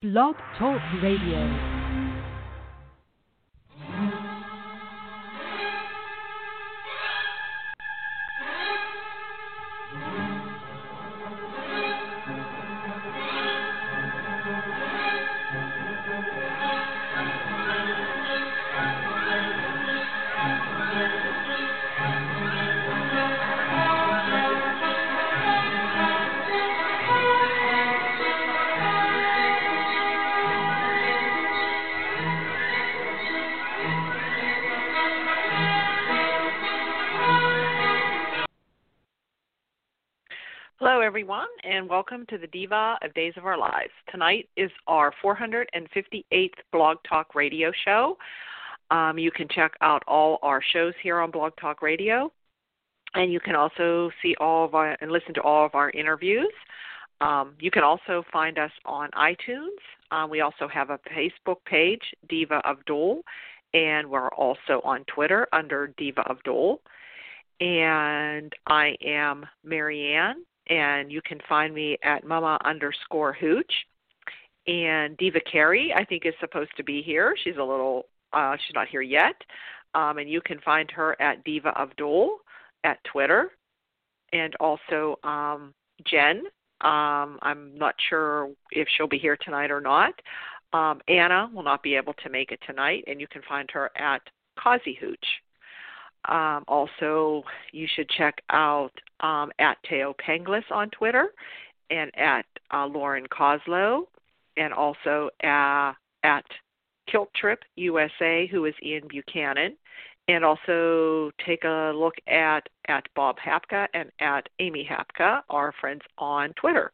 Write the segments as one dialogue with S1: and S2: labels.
S1: Blog Talk Radio.
S2: Everyone, and welcome to the Diva of Days of Our Lives. Tonight is our 458th Blog Talk Radio show. Um, you can check out all our shows here on Blog Talk Radio, and you can also see all of our and listen to all of our interviews. Um, you can also find us on iTunes. Uh, we also have a Facebook page, Diva of Dool, and we're also on Twitter under Diva of Dool. And I am Marianne, and you can find me at mama underscore hooch. And Diva Carey, I think, is supposed to be here. She's a little, uh, she's not here yet. Um, and you can find her at Diva Dool at Twitter. And also um, Jen, um, I'm not sure if she'll be here tonight or not. Um, Anna will not be able to make it tonight, and you can find her at Causey Hooch. Um, also, you should check out um, at Thaao Penghlis on Twitter and at uh, Lauren Koslow and also uh, at Kilt Trip USA, who is Ian Buchanan. And also take a look at, at Bob Hapka and at Amy Hapka, our friends on Twitter.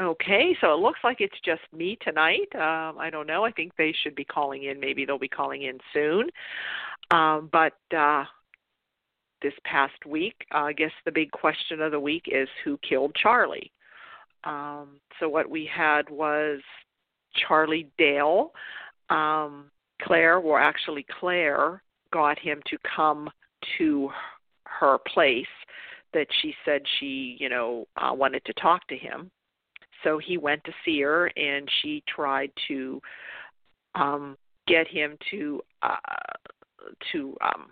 S2: Okay, so it looks like it's just me tonight. Um, I don't know. I think they should be calling in. Maybe they'll be calling in soon. Um, but uh, this past week, uh, I guess the big question of the week is who killed Charlie. Um, so what we had was Charlie Dale. Um, Claire, or actually Claire, got him to come to her place that she said she, you know, uh, wanted to talk to him. So he went to see her, and she tried to um, get him to uh, to um,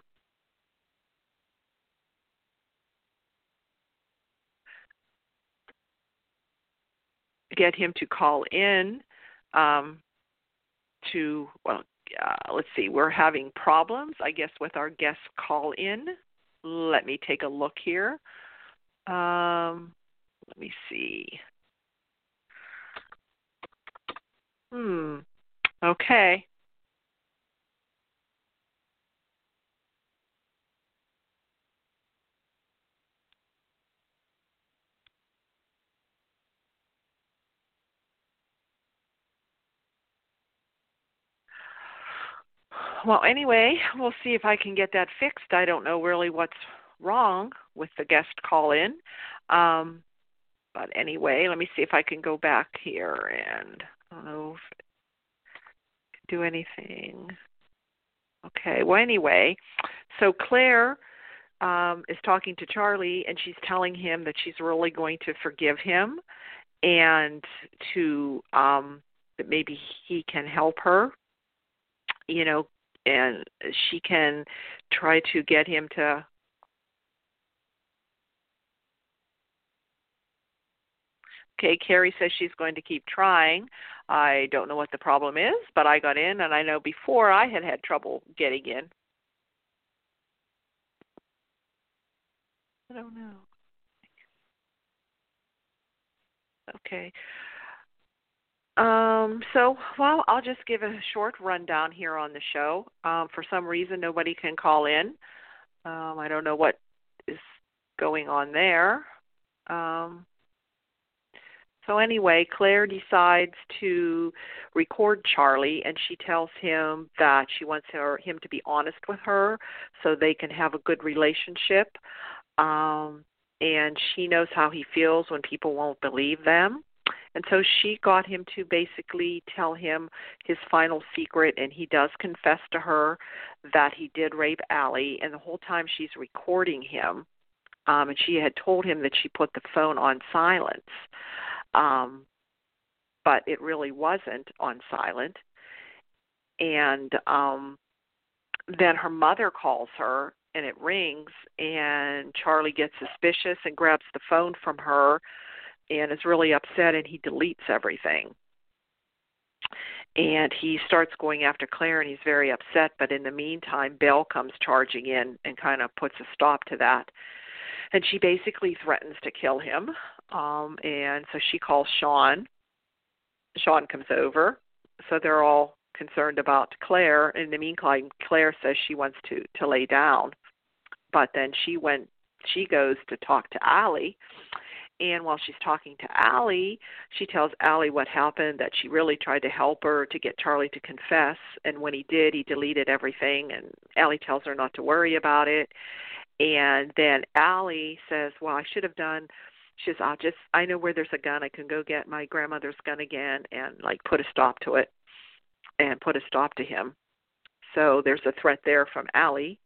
S2: get him to call in um, to well uh, let's see we're having problems i guess with our guest call in. Let me take a look here. Um, let me see. Hmm okay well, anyway, we'll see if I can get that fixed. I don't know really what's wrong with the guest call in. Um, but anyway, let me see if I can go back here and I don't know if do anything. Okay, well, anyway, so Claire um, is talking to Charlie and she's telling him that she's really going to forgive him and to um, that maybe he can help her you know and she can try to get him to Okay, Carrie says she's going to keep trying. I don't know what the problem is, but I got in, and I know before I had had trouble getting in. I don't know. Okay. Um, so, well, I'll just give a short rundown here on the show. Um, for some reason, nobody can call in. Um, I don't know what is going on there. Um, so, anyway, Claire decides to record Charlie, and she tells him that she wants her, him to be honest with her so they can have a good relationship. Um, and she knows how he feels when people won't believe them. And so she got him to basically tell him his final secret, and he does confess to her that he did rape Allie. And the whole time she's recording him, um, and she had told him that she put the phone on silence. Um, but it really wasn't on silent. And um then her mother calls her and it rings and Charlie gets suspicious and grabs the phone from her and is really upset and he deletes everything. And he starts going after Claire and he's very upset, but in the meantime Belle comes charging in and kind of puts a stop to that. And she basically threatens to kill him. Um and so she calls Shawn. Shawn comes over. So they're all concerned about Claire. In the meantime, Claire says she wants to to lay down, but then she went. She goes to talk to Allie, and while she's talking to Allie, she tells Allie what happened. That she really tried to help her to get Charlie to confess, and when he did, he deleted everything. And Allie tells her not to worry about it. And then Allie says, "Well, I should have done." She says, "I'll just I know where there's a gun. I can go get my grandmother's gun again and like put a stop to it." and put a stop to him. So there's a threat there from Allie.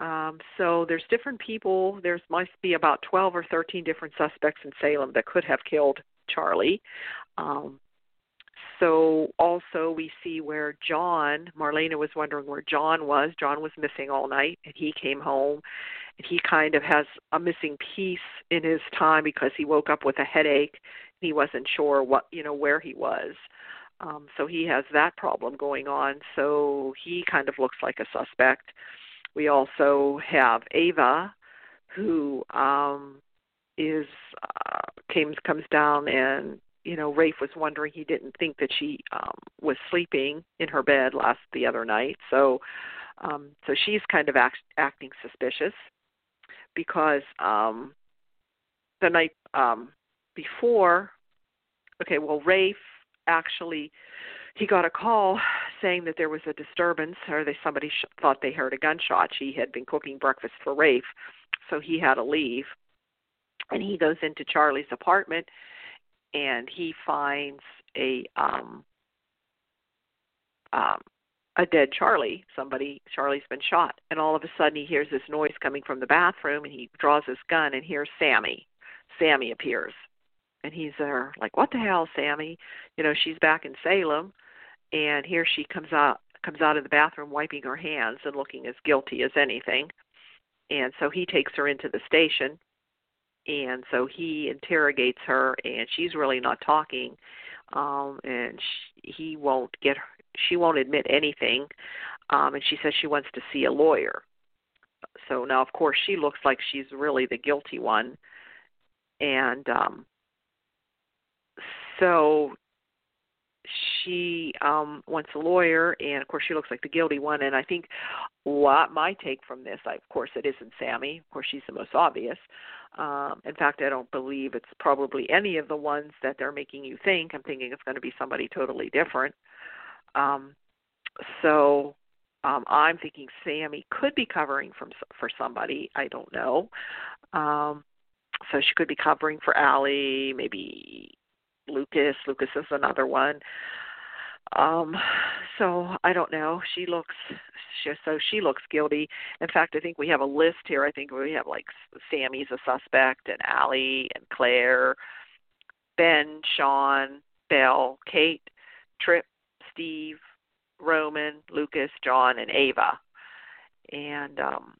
S2: Um, so there's different people. There's must be about 12 or 13 different suspects in Salem that could have killed Charlie. Um, so also we see where John, Marlena was wondering where John was. John was missing all night, and he came home, and he kind of has a missing piece in his time because he woke up with a headache. And he wasn't sure what you know where he was. Um, so he has that problem going on. So he kind of looks like a suspect. We also have Ava, who um, is uh, came comes down and you know Rafe was wondering he didn't think that she um, was sleeping in her bed last the other night. So um, so she's kind of act, acting suspicious because um, the night um, before. Okay, well Rafe actually he got a call saying that there was a disturbance or they somebody sh- thought they heard a gunshot. She had been cooking breakfast for Rafe, so he had to leave. And he goes into Charlie's apartment and he finds a um um a dead Charlie. Somebody Charlie's been shot. And all of a sudden he hears this noise coming from the bathroom and he draws his gun and here's Sami. Sami appears and he's there like what the hell Sami you know she's back in salem and here she comes out comes out of the bathroom wiping her hands and looking as guilty as anything. And so he takes her into the station and so he interrogates her and she's really not talking um and she, he won't get her she won't admit anything um and she says she wants to see a lawyer. So now of course she looks like she's really the guilty one and um so she um wants a lawyer and of course she looks like the guilty one and i think what my take from this I, of course it isn't Sami. Of course she's the most obvious. Um in fact i don't believe it's probably any of the ones that they're making you think. I'm thinking it's going to be somebody totally different. Um so um i'm thinking Sami could be covering from for somebody. I don't know. Um so she could be covering for Allie, maybe Lucas. Lucas is another one. Um, so I don't know. She looks she, so she looks guilty. In fact, I think we have a list here. I think we have like Sami's a suspect, and Allie and Claire, Ben, Shawn, Belle, Kate, Tripp, Steve, Roman, Lucas, John, and Ava. And um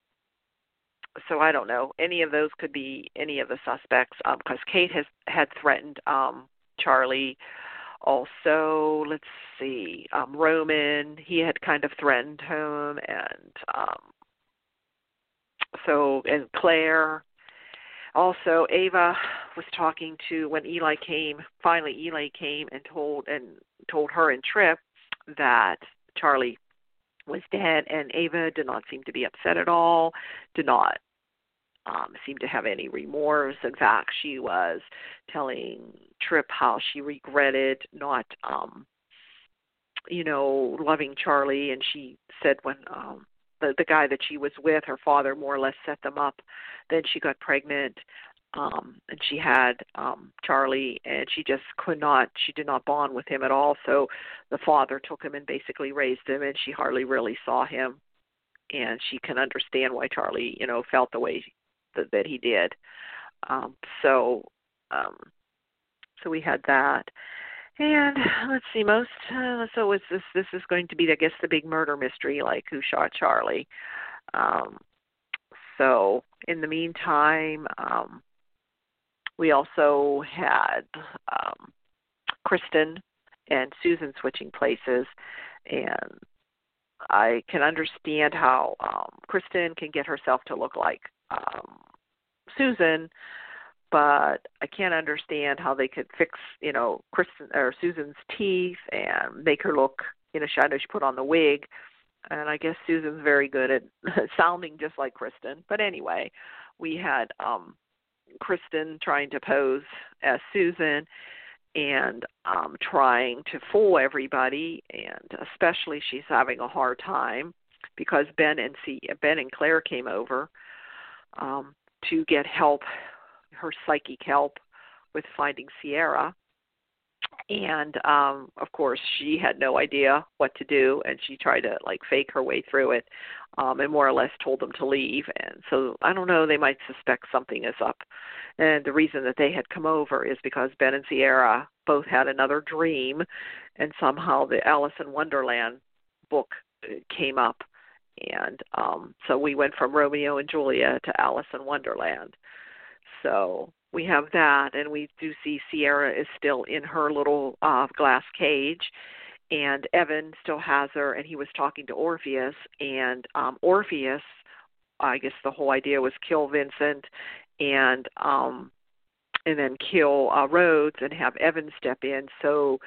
S2: so I don't know. Any of those could be any of the suspects because um, Kate has had threatened um Charlie. Also, let's see, um, Roman, he had kind of threatened him, and um, so, and Claire. Also, Ava was talking to when Eli came. Finally, Eli came and told and told her and Tripp that Charlie was dead, and Ava did not seem to be upset at all. Did not um, seem to have any remorse. In fact, she was telling Tripp how she regretted not, um, you know, loving Charlie, and she said when um, the the guy that she was with, her father more or less set them up. Then she got pregnant, um, and she had um, Charlie, and she just could not. She did not bond with him at all. So the father took him and basically raised him, and she hardly really saw him and she can understand why Charlie, you know, felt the way that, that he did. Um, so, um, so we had that, And let's see, most uh, so this this is going to be I guess the big murder mystery, like who shot Charlie. Um, so in the meantime, um, we also had um, Kristen and Susan switching places, and I can understand how um, Kristen can get herself to look like um, Susan, but I can't understand how they could fix, you know, Kristen or Susan's teeth and make her look, you know, she, I know she put on the wig, and I guess Susan's very good at sounding just like Kristen. But anyway, we had um Kristen trying to pose as Susan and um trying to fool everybody and especially she's having a hard time because Ben and C Ben and Claire came over um to get help her psychic help with finding Ciera. And um of course she had no idea what to do and she tried to like fake her way through it um and more or less told them to leave. And so i don't know they might suspect something is up. And the reason that they had come over is because ben and Ciera both had another dream and somehow the alice in wonderland book uh, came up and um so we went from romeo and juliet to alice in wonderland. So we have that, and we do see Ciera is still in her little uh, glass cage, and Evan still has her, and he was talking to Orpheus, and um, Orpheus, I guess the whole idea was kill Vincent, and um, and then kill uh, Rhodes and have Evan step in. So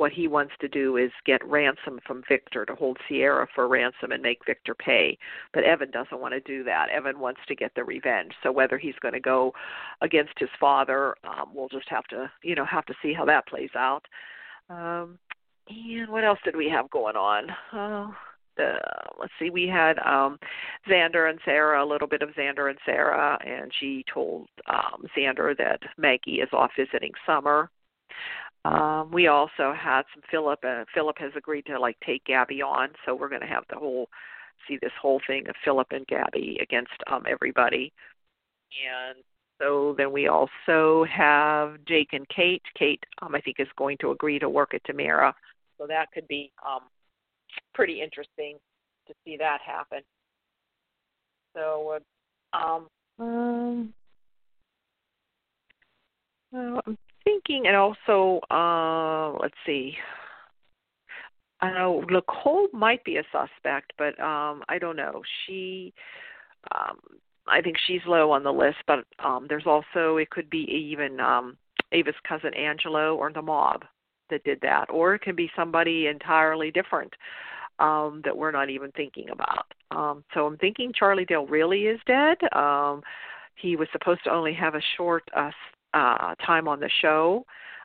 S2: what he wants to do is get ransom from Victor to hold Ciera for ransom and make Victor pay. But Evan doesn't want to do that. Evan wants to get the revenge. So whether he's going to go against his father, um, we'll just have to, you know, have to see how that plays out. Um, and what else did we have going on? Oh, the, let's see, we had um Xander and Sarah, a little bit of Xander and Sarah, and she told um Xander that Maggie is off visiting Summer um, we also had some Philip. Uh, Philip has agreed to like take Gabi on, so we're going to have the whole see this whole thing of Philip and Gabi against um, everybody. And so then we also have Jake and Kate. Kate, um, I think, is going to agree to work at DiMera, so that could be um, pretty interesting to see that happen. So, uh, um, um, uh, I'm thinking, and also, uh, let's see. I know Nicole might be a suspect, but um, I don't know. She, um, I think she's low on the list, but um, there's also it could be even um, Ava's cousin Angelo or the mob that did that, or it can be somebody entirely different um, that we're not even thinking about. Um, so I'm thinking Charlie Dale really is dead. Um, he was supposed to only have a short uh, uh, time on the show.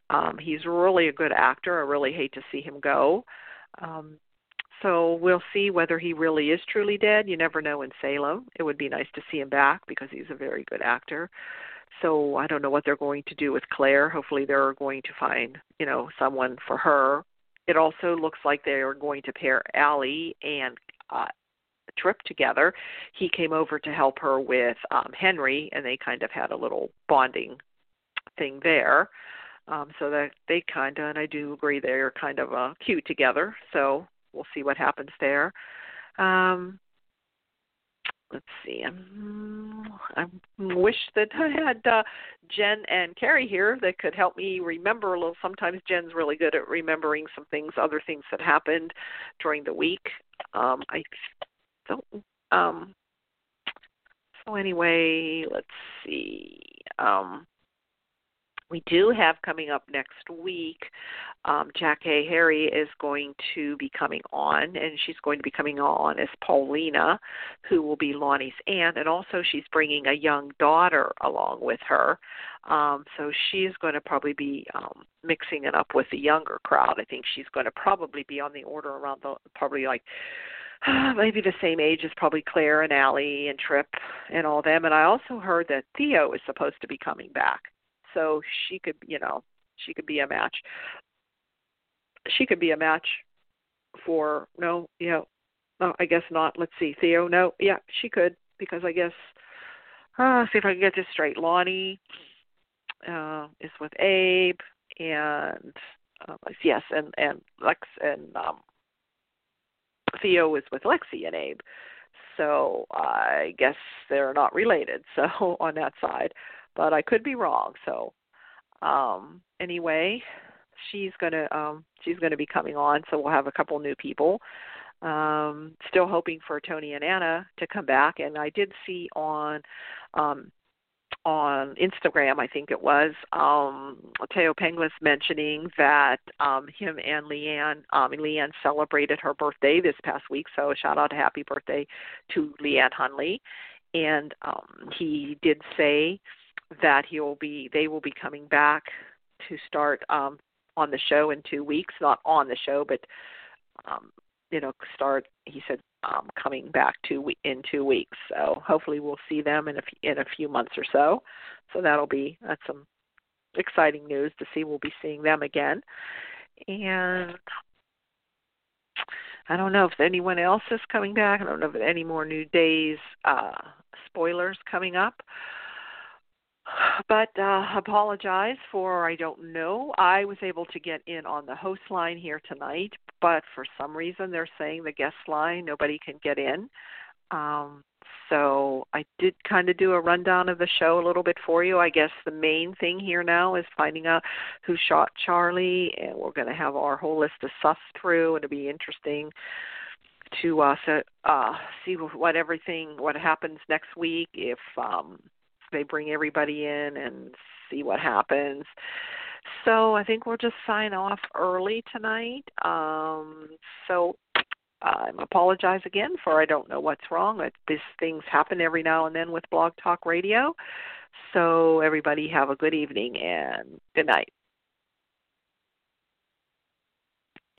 S2: Um, he's really a good actor. I really hate to see him go. Um, so we'll see whether he really is truly dead. You never know in Salem. It would be nice to see him back because he's a very good actor. So I don't know what they're going to do with Claire. Hopefully they're going to find, you know, someone for her. It also looks like they are going to pair Allie and uh, Tripp together. He came over to help her with um, Henry, and they kind of had a little bonding thing there. Um, so that they kind of, and I do agree they're kind of uh, cute together. So we'll see what happens there. Um, let's see. Um, I wish that I had uh, Jen and Carrie here that could help me remember a little. Sometimes Jen's really good at remembering some things, other things that happened during the week. Um, I don't. Um, so anyway, let's see. Um, we do have coming up next week. Um, Jackée Harry is going to be coming on, and she's going to be coming on as Paulina, who will be Lani's aunt, and also she's bringing a young daughter along with her. Um, so she's going to probably be um, mixing it up with the younger crowd. I think she's going to probably be on the order around the probably like maybe the same age as probably Claire and Allie and Tripp and all them. And I also heard that Theo is supposed to be coming back so she could, you know, she could be a match. She could be a match for no, you know, no, I guess not. Let's see, Theo. No, yeah, she could because I guess. Uh, see if I can get this straight. Lani uh, is with Abe, and uh, yes, and and Lex and um, Theo is with Lexi and Abe. So I guess they're not related. So on that side, but I could be wrong. So um anyway, she's gonna um she's gonna be coming on. So we'll have a couple new people. Um, still hoping for Tony and Anna to come back, and I did see on um, on Instagram, I think it was, um, Thaao Penghlis mentioning that um, him and Leann, um, Leann celebrated her birthday this past week. So shout out happy birthday to Leann Hunley. And um, he did say that he will be, they will be coming back to start um, on the show in two weeks. Not on the show, but um, you know, start. He said um, coming back two in two weeks. So hopefully we'll see them in a in a few months or so. So that'll be that's some exciting news to see. We'll be seeing them again, and I don't know if anyone else is coming back. I don't know if any more new days uh, spoilers coming up but uh, apologize for I don't know. I was able to get in on the host line here tonight, but for some reason they're saying the guest line nobody can get in. Um, so I did kind of do a rundown of the show a little bit for you. I guess the main thing here now is finding out who shot Charlie, and we're going to have our whole list of sus through, and it'll be interesting to uh, so, uh, see what everything what happens next week if um, they bring everybody in and see what happens. So I think we'll just sign off early tonight. Um, so I apologize again for I don't know what's wrong. These things happen every now and then with Blog Talk Radio. So everybody have a good evening and good night.